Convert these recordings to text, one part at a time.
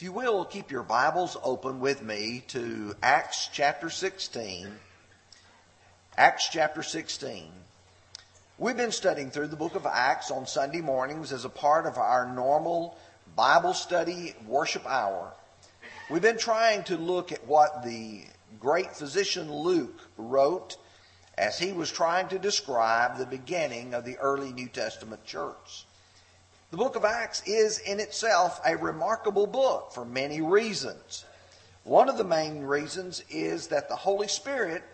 If you will, keep your Bibles open with me to Acts chapter 16. Acts chapter 16. We've been studying through the book of Acts on Sunday mornings as a part of our normal Bible study worship hour. We've been trying to look at what the great physician Luke wrote as he was trying to describe the beginning of the early New Testament church. The book of Acts is in itself a remarkable book for many reasons. One of the main reasons is that the Holy Spirit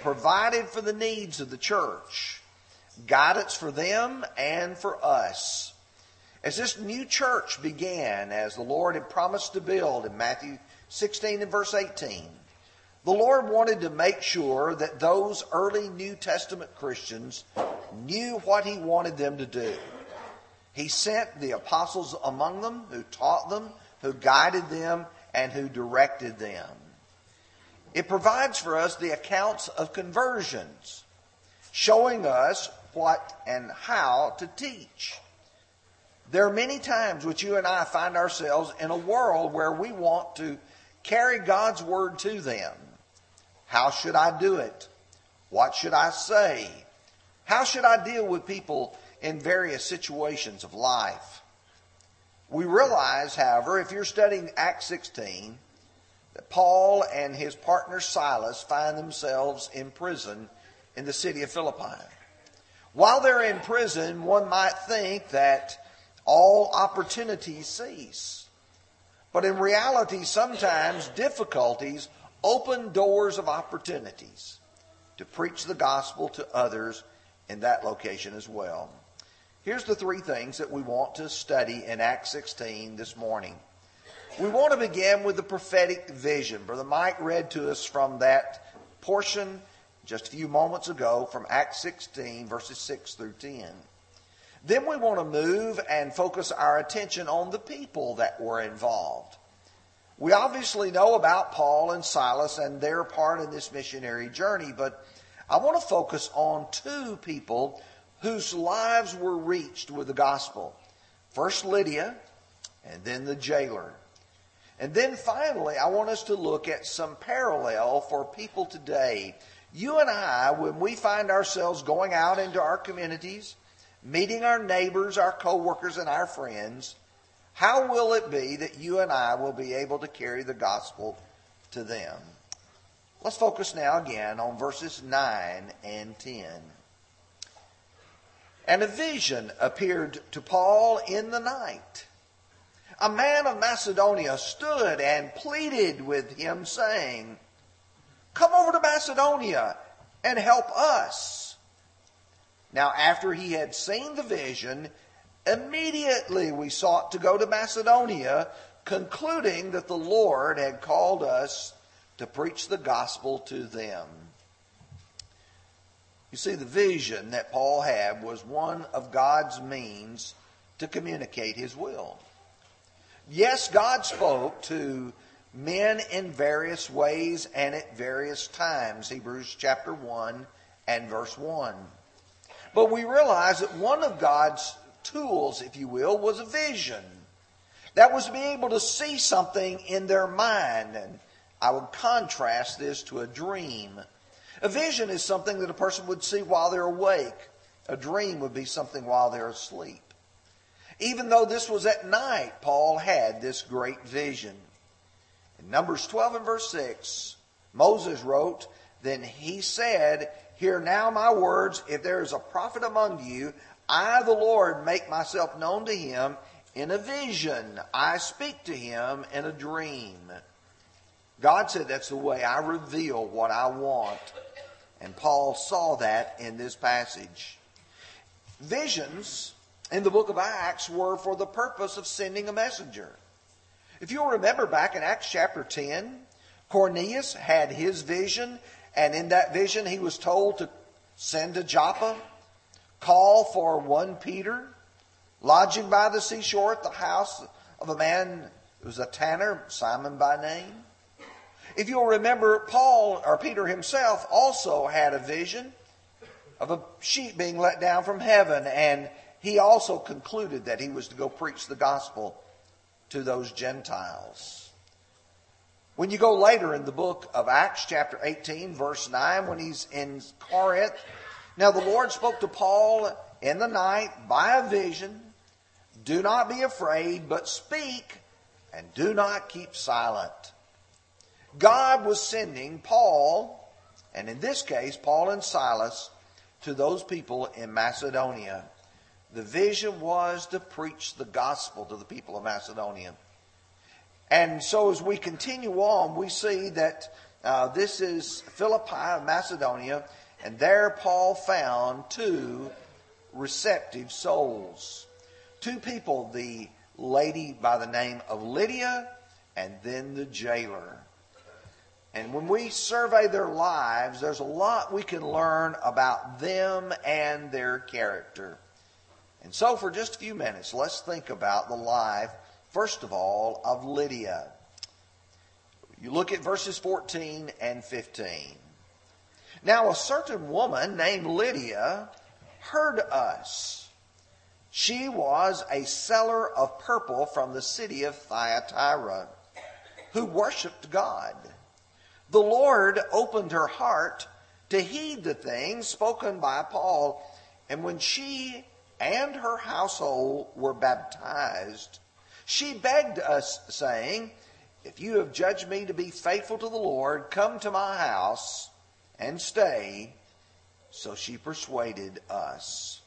provided for the needs of the church, guidance for them and for us. As this new church began, as the Lord had promised to build in Matthew 16 and verse 18, the Lord wanted to make sure that those early New Testament Christians knew what He wanted them to do. He sent the apostles among them who taught them, who guided them, and who directed them. It provides for us the accounts of conversions, showing us what and how to teach. There are many times which you and I find ourselves in a world where we want to carry God's word to them. How should I do it? What should I say? How should I deal with people in various situations of life. We realize, however, if you're studying Acts 16, that Paul and his partner Silas find themselves in prison in the city of Philippi. While they're in prison, one might think that all opportunities cease. But in reality, sometimes difficulties open doors of opportunities to preach the gospel to others in that location as well. Here's the three things that we want to study in Acts 16 this morning. We want to begin with the prophetic vision. Brother Mike read to us from that portion just a few moments ago from Acts 16, verses 6 through 10. Then we want to move and focus our attention on the people that were involved. We obviously know about Paul and Silas and their part in this missionary journey, but I want to focus on two people whose lives were reached with the gospel. First Lydia, and then the jailer. And then finally, I want us to look at some parallel for people today. You and I, when we find ourselves going out into our communities, meeting our neighbors, our coworkers, and our friends, how will it be that you and I will be able to carry the gospel to them? Let's focus now again on verses 9 and 10. And a vision appeared to Paul in the night. A man of Macedonia stood and pleaded with him, saying, Come over to Macedonia and help us. Now, after he had seen the vision, immediately we sought to go to Macedonia, concluding that the Lord had called us to preach the gospel to them. You see, the vision that Paul had was one of God's means to communicate his will. Yes, God spoke to men in various ways and at various times. Hebrews chapter 1 and verse 1. But we realize that one of God's tools, if you will, was a vision. That was to be able to see something in their mind. And I would contrast this to a dream. A vision is something that a person would see while they're awake. A dream would be something while they're asleep. Even though this was at night, Paul had this great vision. In Numbers 12 and verse 6, Moses wrote, Then he said, Hear now my words. If there is a prophet among you, I, the Lord, make myself known to him in a vision. I speak to him in a dream. God said that's the way I reveal what I want. And Paul saw that in this passage. Visions in the book of Acts were for the purpose of sending a messenger. If you'll remember back in Acts chapter 10, Cornelius had his vision, and in that vision he was told to send to Joppa, call for one Peter, lodging by the seashore at the house of a man who was a tanner, Simon by name. If you'll remember, Paul or Peter himself also had a vision of a sheep being let down from heaven, and he also concluded that he was to go preach the gospel to those Gentiles. When you go later in the book of Acts, chapter 18, verse 9, when he's in Corinth, now the Lord spoke to Paul in the night by a vision. Do not be afraid, but speak and do not keep silent. God was sending Paul, and in this case, Paul and Silas, to those people in Macedonia. The vision was to preach the gospel to the people of Macedonia. And so as we continue on, we see that uh, this is Philippi Macedonia, and there Paul found two receptive souls. Two people, the lady by the name of Lydia and then the jailer. And when we survey their lives, there's a lot we can learn about them and their character. And so, for just a few minutes, let's think about the life, first of all, of Lydia. You look at verses 14 and 15. Now, a certain woman named Lydia heard us. She was a seller of purple from the city of Thyatira who worshiped God. The Lord opened her heart to heed the things spoken by Paul, and when she and her household were baptized, she begged us, saying, If you have judged me to be faithful to the Lord, come to my house and stay. So she persuaded us.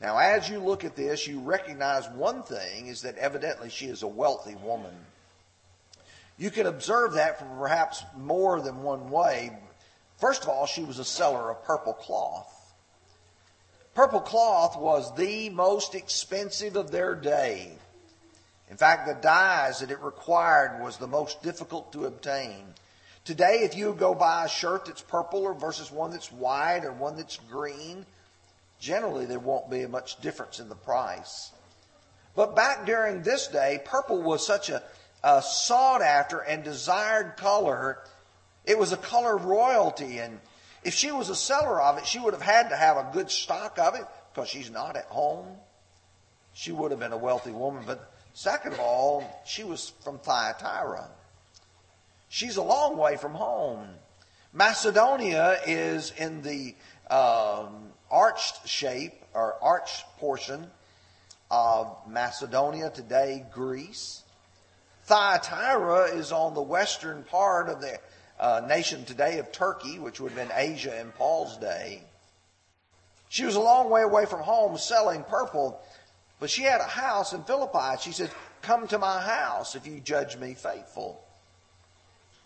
Now, as you look at this, you recognize one thing is that evidently she is a wealthy woman. You can observe that from perhaps more than one way. First of all, she was a seller of purple cloth. Purple cloth was the most expensive of their day. In fact, the dyes that it required was the most difficult to obtain. Today, if you go buy a shirt that's purple or versus one that's white or one that's green, generally there won't be much difference in the price. But back during this day, purple was such a, a sought after and desired color. It was a color of royalty and if she was a seller of it, she would have had to have a good stock of it because she's not at home. She would have been a wealthy woman. But second of all, she was from Thyatira. She's a long way from home. Macedonia is in the um, arched shape or arch portion of Macedonia, today Greece. Thyatira is on the western part of the uh, nation today of Turkey, which would have been Asia in Paul's day. She was a long way away from home selling purple, but she had a house in Philippi. She said, Come to my house if you judge me faithful.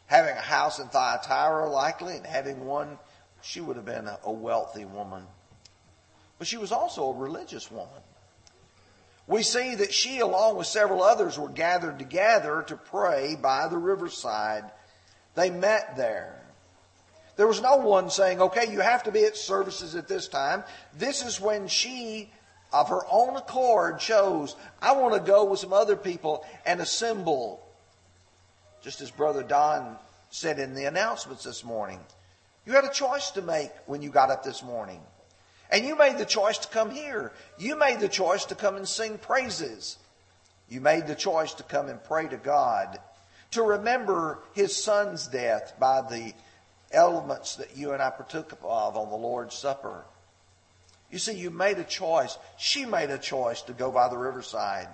Having a house in Thyatira, likely, and having one, she would have been a wealthy woman. But she was also a religious woman. We see that she, along with several others, were gathered together to pray by the riverside they met there. There was no one saying, okay, you have to be at services at this time. This is when she, of her own accord, chose, I want to go with some other people and assemble. Just as Brother Don said in the announcements this morning. You had a choice to make when you got up this morning. And you made the choice to come here. You made the choice to come and sing praises. You made the choice to come and pray to God to remember his son's death by the elements that you and I partook of on the Lord's Supper. You see, you made a choice. She made a choice to go by the riverside.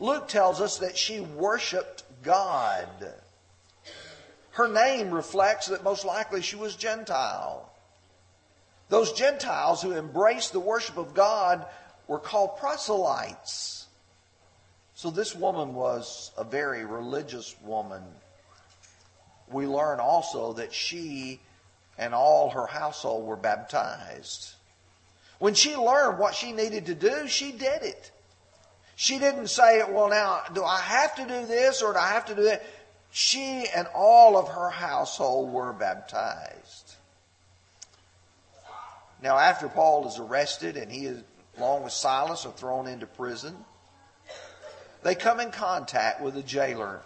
Luke tells us that she worshiped God. Her name reflects that most likely she was Gentile. Those Gentiles who embraced the worship of God were called proselytes. So this woman was a very religious woman. We learn also that she and all her household were baptized. When she learned what she needed to do, she did it. She didn't say, well, now, do I have to do this or do I have to do that? She and all of her household were baptized. Now, after Paul is arrested and he, along with Silas, are thrown into prison, they come in contact with a jailer.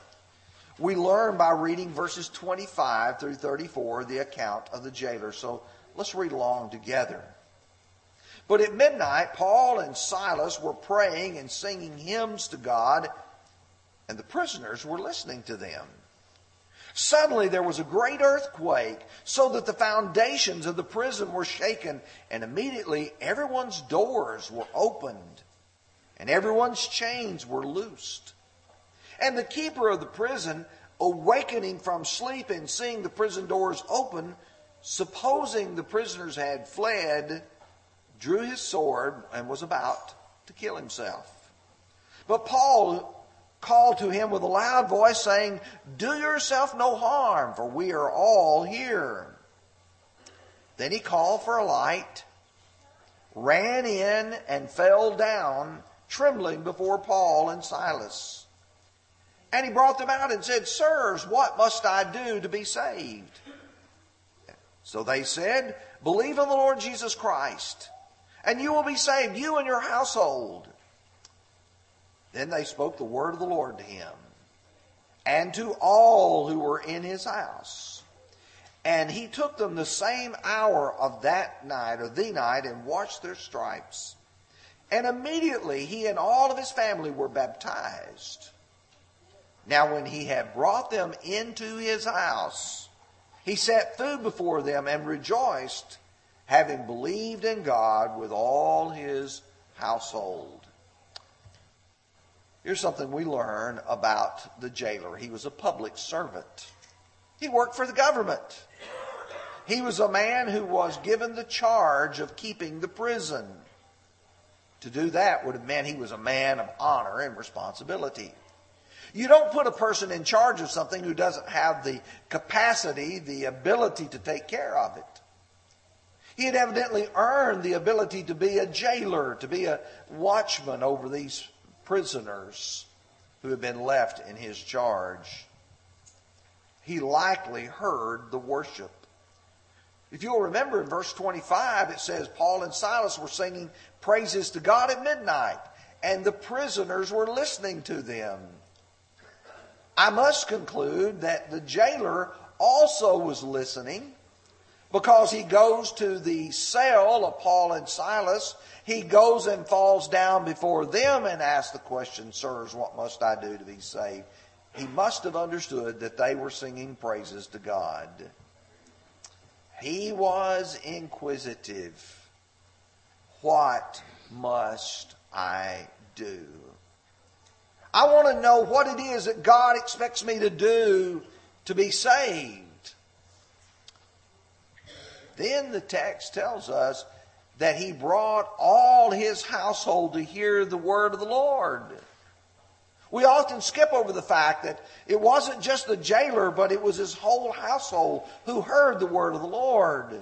We learn by reading verses 25 through 34 the account of the jailer. So let's read along together. But at midnight, Paul and Silas were praying and singing hymns to God, and the prisoners were listening to them. Suddenly there was a great earthquake, so that the foundations of the prison were shaken, and immediately everyone's doors were opened, and everyone's chains were loosed. And the keeper of the prison, awakening from sleep and seeing the prison doors open, supposing the prisoners had fled, drew his sword and was about to kill himself. But Paul called to him with a loud voice, saying, Do yourself no harm, for we are all here. Then he called for a light, ran in, and fell down, trembling before Paul and Silas. And he brought them out and said, Sirs, what must I do to be saved? So they said, Believe in the Lord Jesus Christ, and you will be saved, you and your household. Then they spoke the word of the Lord to him and to all who were in his house. And he took them the same hour of that night, or the night, and washed their stripes. And immediately he and all of his family were baptized. Now, when he had brought them into his house, he set food before them and rejoiced, having believed in God with all his household. Here's something we learn about the jailer. He was a public servant. He worked for the government. He was a man who was given the charge of keeping the prison. To do that would have meant he was a man of honor and responsibility. You don't put a person in charge of something who doesn't have the capacity, the ability to take care of it. He had evidently earned the ability to be a jailer, to be a watchman over these prisoners who had been left in his charge. He likely heard the worship. If you'll remember in verse 25, it says Paul and Silas were singing praises to God at midnight, and the prisoners were listening to them. I must conclude that the jailer also was listening because he goes to the cell of Paul and Silas he goes and falls down before them and asks the question, Sirs, what must I do to be saved? He must have understood that they were singing praises to God. He was inquisitive. What must I do? I want to know what it is that God expects me to do to be saved. Then the text tells us that he brought all his household to hear the word of the Lord. We often skip over the fact that it wasn't just the jailer, but it was his whole household who heard the word of the Lord.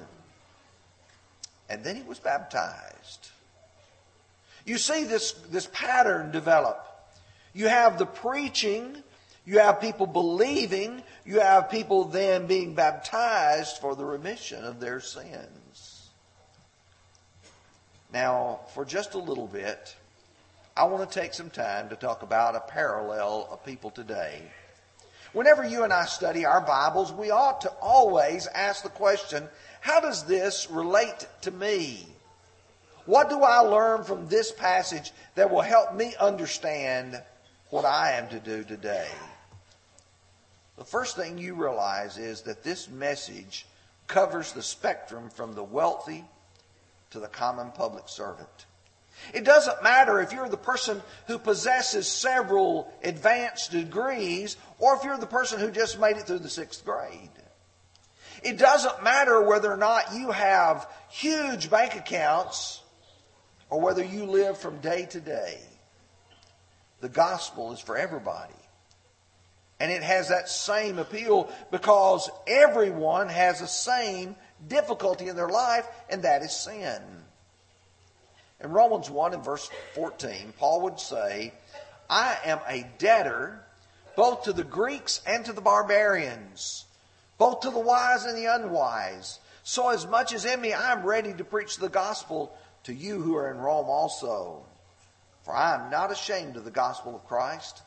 And then he was baptized. You see this, this pattern develop. You have the preaching, you have people believing, you have people then being baptized for the remission of their sins. Now, for just a little bit, I want to take some time to talk about a parallel of people today. Whenever you and I study our Bibles, we ought to always ask the question, how does this relate to me? What do I learn from this passage that will help me understand what I am to do today? The first thing you realize is that this message covers the spectrum from the wealthy to the common public servant. It doesn't matter if you're the person who possesses several advanced degrees or if you're the person who just made it through the sixth grade. It doesn't matter whether or not you have huge bank accounts or whether you live from day to day. The gospel is for everybody. And it has that same appeal because everyone has the same difficulty in their life, and that is sin. In Romans 1 and verse 14, Paul would say, I am a debtor both to the Greeks and to the barbarians, both to the wise and the unwise. So, as much as in me, I am ready to preach the gospel to you who are in Rome also. For I am not ashamed of the gospel of Christ,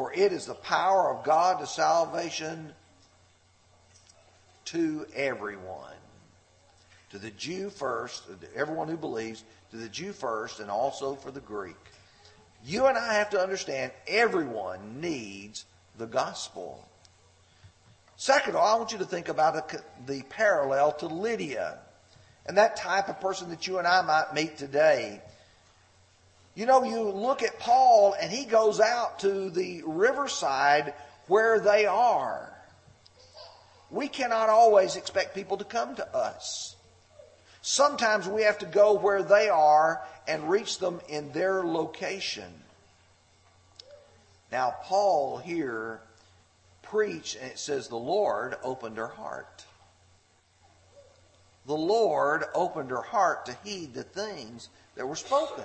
for it is the power of God to salvation to everyone to the Jew first, everyone who believes, to the Jew first, and also for the Greek. You and I have to understand everyone needs the gospel. Second of all, I want you to think about the parallel to Lydia and that type of person that you and I might meet today. You know, you look at Paul and he goes out to the riverside where they are. We cannot always expect people to come to us. Sometimes we have to go where they are and reach them in their location. Now, Paul here preached, and it says the Lord opened her heart. The Lord opened her heart to heed the things that were spoken.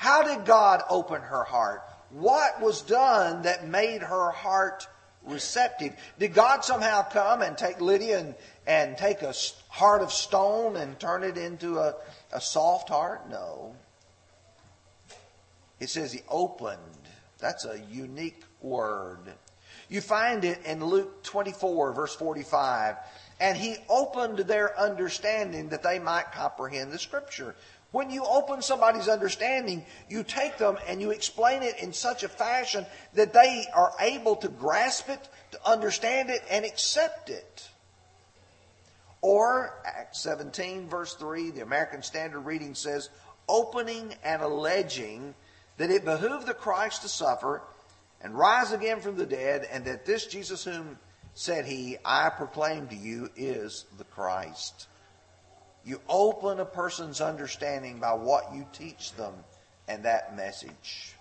How did God open her heart? What was done that made her heart receptive? Did God somehow come and take Lydia and, and take a heart of stone and turn it into a, a soft heart? No. It says he opened. That's a unique word. You find it in Luke 24, verse 45. And he opened their understanding that they might comprehend the scripture. When you open somebody's understanding, you take them and you explain it in such a fashion that they are able to grasp it, to understand it, and accept it. Or, Acts 17, verse 3, the American Standard Reading says, opening and alleging that it behooved the Christ to suffer and rise again from the dead, and that this Jesus whom said he, I proclaim to you, is the Christ. You open a person's understanding by what you teach them and that message.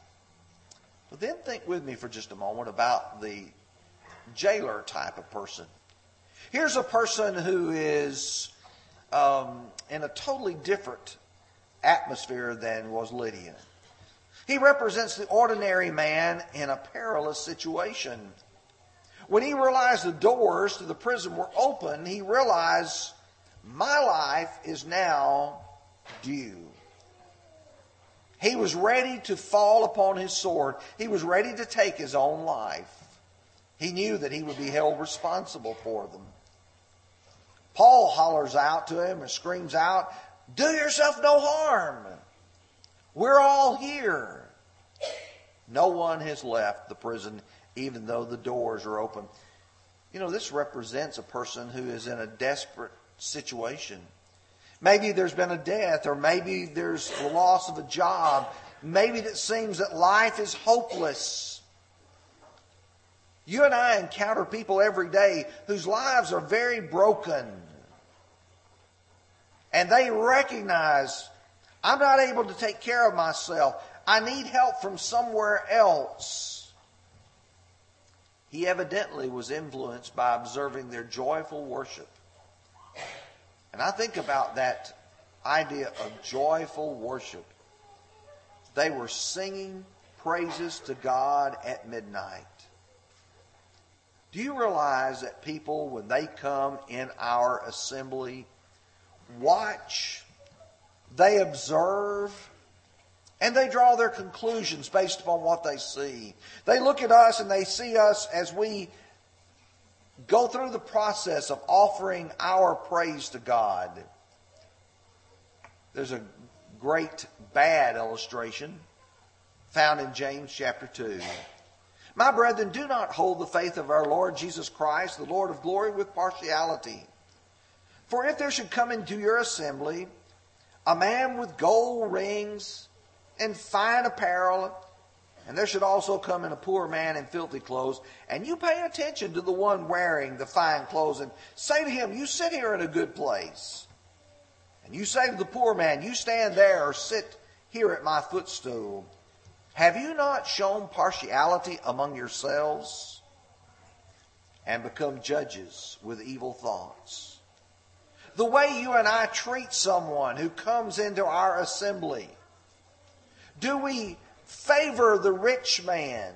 But then think with me for just a moment about the jailer type of person. Here's a person who is um, in a totally different atmosphere than was Lydia. He represents the ordinary man in a perilous situation. When he realized the doors to the prison were open, he realized my life is now due. He was ready to fall upon his sword. He was ready to take his own life. He knew that he would be held responsible for them. Paul hollers out to him and screams out, Do yourself no harm. We're all here. No one has left the prison, even though the doors are open. You know, this represents a person who is in a desperate situation. Maybe there's been a death, or maybe there's the loss of a job. Maybe it seems that life is hopeless. You and I encounter people every day whose lives are very broken. And they recognize, I'm not able to take care of myself. I need help from somewhere else. He evidently was influenced by observing their joyful worship. And I think about that idea of joyful worship. They were singing praises to God at midnight. Do you realize that people, when they come in our assembly, watch, they observe, and they draw their conclusions based upon what they see. They look at us and they see us as we go through the process of offering our praise to God. There's a great bad illustration found in James chapter 2. My brethren, do not hold the faith of our Lord Jesus Christ, the Lord of glory, with partiality. For if there should come into your assembly a man with gold rings and fine apparel, and there should also come in a poor man in filthy clothes, and you pay attention to the one wearing the fine clothes, and say to him, You sit here in a good place. And you say to the poor man, You stand there or sit here at my footstool. Have you not shown partiality among yourselves and become judges with evil thoughts? The way you and I treat someone who comes into our assembly, do we favor the rich man?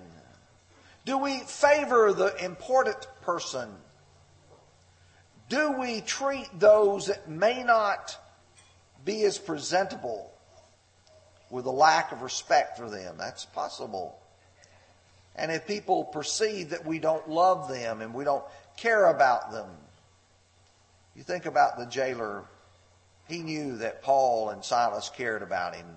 Do we favor the important person? Do we treat those that may not be as presentable with a lack of respect for them? That's possible. And if people perceive that we don't love them and we don't care about them, you think about the jailer. He knew that Paul and Silas cared about him.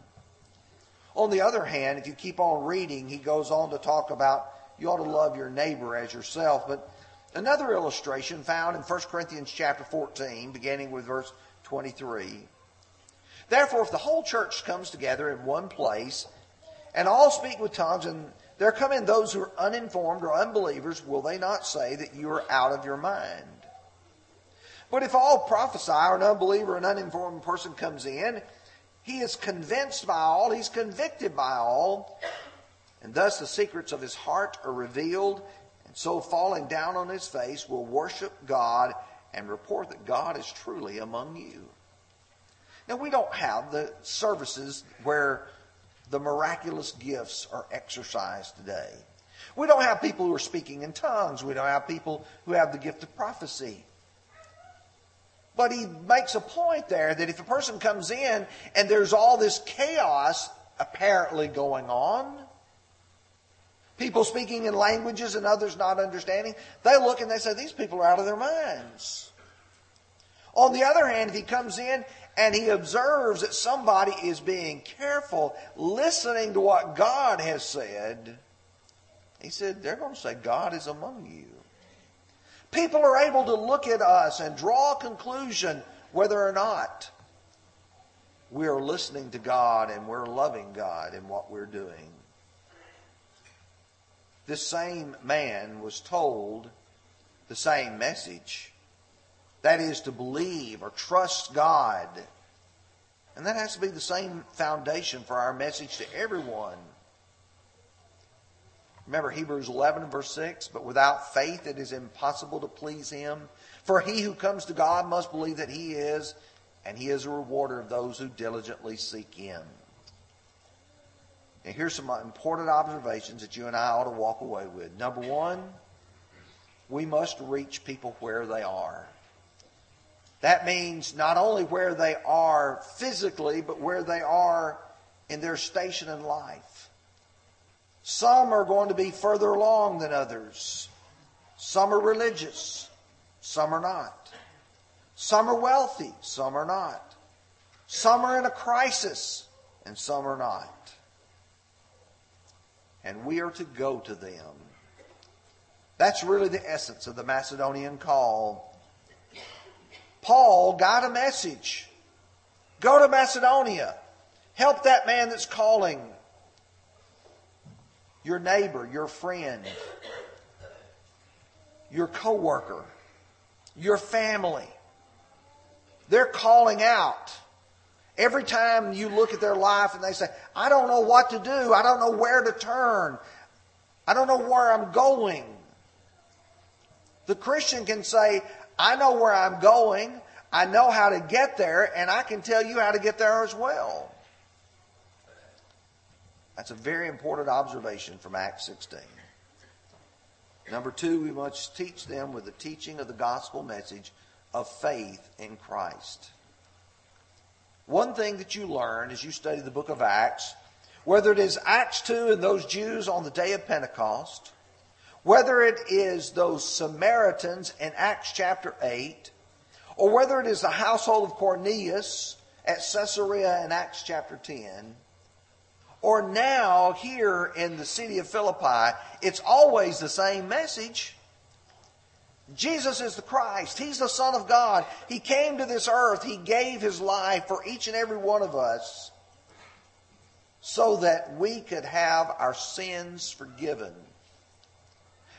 On the other hand, if you keep on reading, he goes on to talk about you ought to love your neighbor as yourself. But another illustration found in 1 Corinthians chapter 14, beginning with verse 23. Therefore, if the whole church comes together in one place, and all speak with tongues, and there come in those who are uninformed or unbelievers, will they not say that you are out of your mind? But if all prophesy, or an unbeliever, an uninformed person comes in, he is convinced by all, he's convicted by all, and thus the secrets of his heart are revealed, and so falling down on his face will worship God and report that God is truly among you. Now, we don't have the services where the miraculous gifts are exercised today. We don't have people who are speaking in tongues. We don't have people who have the gift of prophecy. But he makes a point there that if a person comes in and there's all this chaos apparently going on, people speaking in languages and others not understanding, they look and they say, these people are out of their minds. On the other hand, if he comes in and he observes that somebody is being careful, listening to what God has said, he said, they're going to say, God is among you. People are able to look at us and draw a conclusion whether or not we are listening to God and we're loving God in what we're doing. This same man was told the same message that is to believe or trust God. And that has to be the same foundation for our message to everyone. Remember Hebrews 11 verse 6? But without faith it is impossible to please him. For he who comes to God must believe that he is, and he is a rewarder of those who diligently seek him. And here's some important observations that you and I ought to walk away with. Number one, we must reach people where they are. That means not only where they are physically, but where they are in their station in life. Some are going to be further along than others. Some are religious. Some are not. Some are wealthy. Some are not. Some are in a crisis and some are not. And we are to go to them. That's really the essence of the Macedonian call Paul got a message. Go to Macedonia. Help that man that's calling. Your neighbor, your friend, your coworker, your family. They're calling out. Every time you look at their life and they say, I don't know what to do. I don't know where to turn. I don't know where I'm going. The Christian can say, I know where I'm going. I know how to get there, and I can tell you how to get there as well. That's a very important observation from Acts 16. Number two, we must teach them with the teaching of the gospel message of faith in Christ. One thing that you learn as you study the book of Acts, whether it is Acts 2 and those Jews on the day of Pentecost, whether it is those Samaritans in Acts chapter 8, or whether it is the household of Cornelius at Caesarea in Acts chapter 10, or now here in the city of Philippi, it's always the same message. Jesus is the Christ. He's the Son of God. He came to this earth. He gave His life for each and every one of us so that we could have our sins forgiven.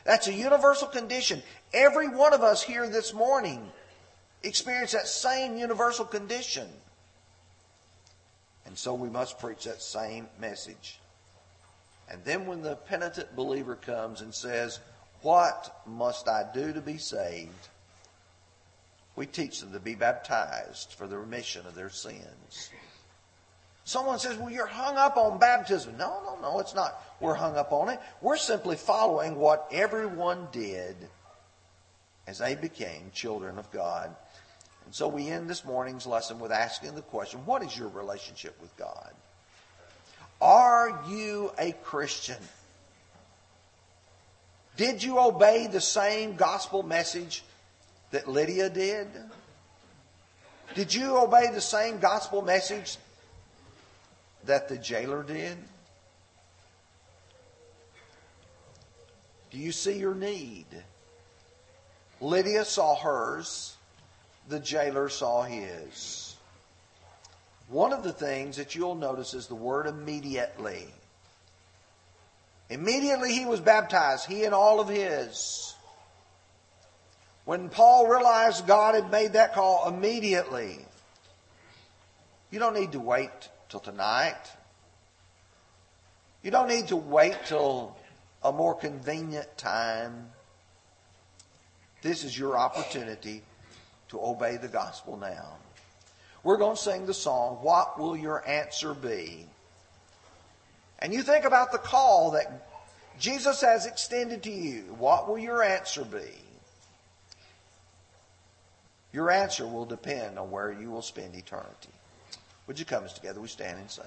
That's a universal condition. Every one of us here this morning experienced that same universal condition. And so we must preach that same message. And then when the penitent believer comes and says, What must I do to be saved? We teach them to be baptized for the remission of their sins. Someone says, well, you're hung up on baptism. No, no, no, it's not. We're hung up on it. We're simply following what everyone did as they became children of God. And so we end this morning's lesson with asking the question, what is your relationship with God? Are you a Christian? Did you obey the same gospel message that Lydia did? Did you obey the same gospel message that the jailer did? Do you see your need? Lydia saw hers, the jailer saw his. One of the things that you'll notice is the word immediately. Immediately he was baptized, he and all of his. When Paul realized God had made that call immediately, you don't need to wait till tonight. You don't need to wait till a more convenient time. This is your opportunity to obey the gospel now. We're going to sing the song, What Will Your Answer Be? And you think about the call that Jesus has extended to you. What will your answer be? Your answer will depend on where you will spend eternity. Would you come as together we stand and sing?